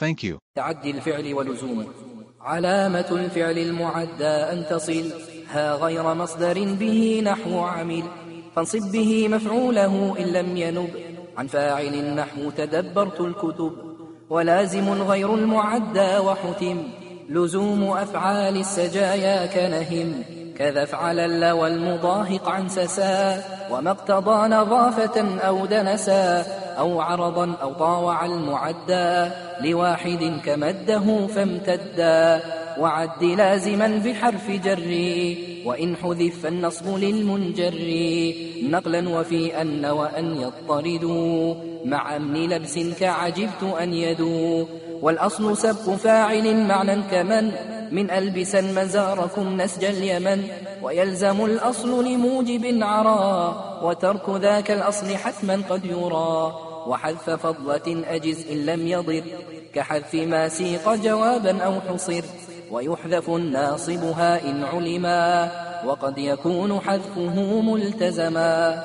Thank you. تعدي الفعل ولزومه علامة الفعل المعدى أن تصل. ها غير مصدر به نحو عمل. فانصب به مفعوله إن لم ينب. عن فاعل نحو تدبرت الكتب. ولازم غير المعدى وحتم. لزوم أفعال السجايا كنهم كذا افعل الل والمضاهق عن سسا وما اقتضى نظافة أو دنسا أو عرضا أو طاوع المعدى لواحد كمده فامتدا. وعد لازما بحرف جري وإن حذف فالنصب للمنجر. نقلا وفي أن وأن يضطردوا مع أمن لبس كعجبت أن يدوا والأصل سبق فاعل معنى كمن من ألبسا مزاركم نسج اليمن. ويلزم الأصل لموجب عرى وترك ذاك الأصل حتما قد يرى. وحذف فضلة أجز إن لم يضر كحذف ما سيق جوابا أو حصر. ويحذف الناصبها إن علما وقد يكون حذفه ملتزما.